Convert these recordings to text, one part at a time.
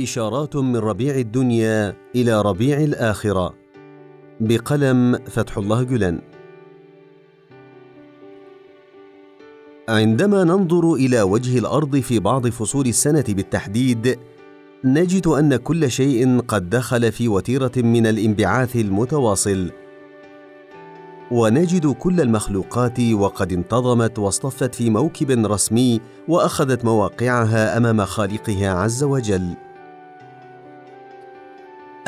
إشارات من ربيع الدنيا إلى ربيع الآخرة. بقلم فتح الله جلن عندما ننظر إلى وجه الأرض في بعض فصول السنة بالتحديد نجد أن كل شيء قد دخل في وتيرة من الانبعاث المتواصل. ونجد كل المخلوقات وقد انتظمت واصطفت في موكب رسمي وأخذت مواقعها أمام خالقها عز وجل.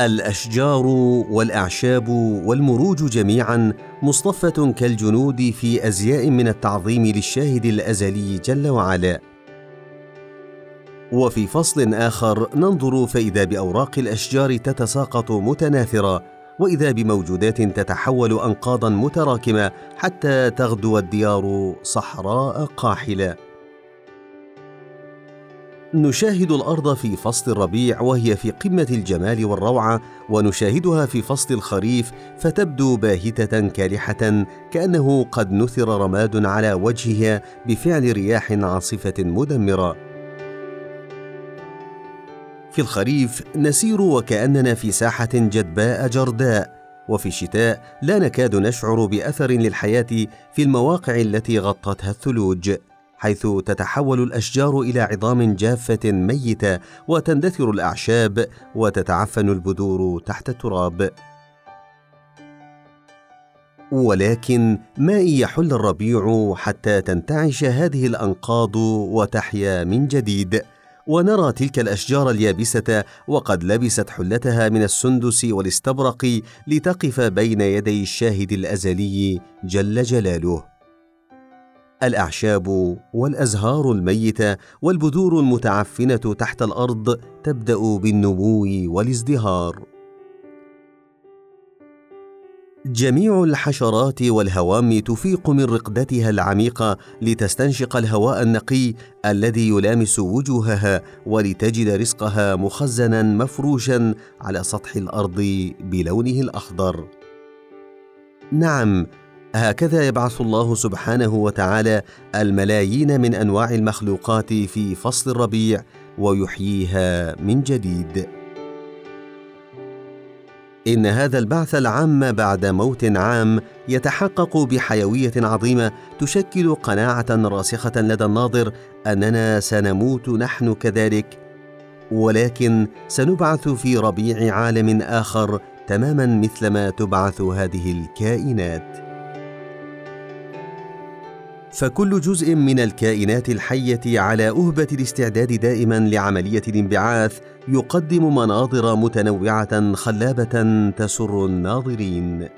الأشجار والأعشاب والمروج جميعا مصطفة كالجنود في أزياء من التعظيم للشاهد الأزلي جل وعلا. وفي فصل آخر ننظر فإذا بأوراق الأشجار تتساقط متناثرة وإذا بموجودات تتحول انقاضا متراكمة حتى تغدو الديار صحراء قاحلة. نشاهد الأرض في فصل الربيع وهي في قمة الجمال والروعة ونشاهدها في فصل الخريف فتبدو باهتة كالحة كأنه قد نثر رماد على وجهها بفعل رياح عاصفة مدمرة. في الخريف نسير وكأننا في ساحة جدباء جرداء وفي الشتاء لا نكاد نشعر بأثر للحياة في المواقع التي غطتها الثلوج. حيث تتحول الأشجار إلى عظام جافة ميتة وتندثر الأعشاب وتتعفن البذور تحت التراب. ولكن ما إن يحل الربيع حتى تنتعش هذه الأنقاض وتحيا من جديد؟ ونرى تلك الأشجار اليابسة وقد لبست حلتها من السندس والاستبرق لتقف بين يدي الشاهد الأزلي جل جلاله. الأعشاب والأزهار الميتة والبذور المتعفنة تحت الأرض تبدأ بالنمو والازدهار. جميع الحشرات والهوام تفيق من رقدتها العميقة لتستنشق الهواء النقي الذي يلامس وجوهها ولتجد رزقها مخزنا مفروشا على سطح الأرض بلونه الأخضر. نعم هكذا يبعث الله سبحانه وتعالى الملايين من أنواع المخلوقات في فصل الربيع ويحييها من جديد. إن هذا البعث العام بعد موت عام يتحقق بحيوية عظيمة تشكل قناعة راسخة لدى الناظر أننا سنموت نحن كذلك ولكن سنبعث في ربيع عالم آخر تماما مثلما تبعث هذه الكائنات. فكل جزء من الكائنات الحية على أهبة الاستعداد دائما لعملية الانبعاث يقدم مناظر متنوعة خلابة تسر الناظرين.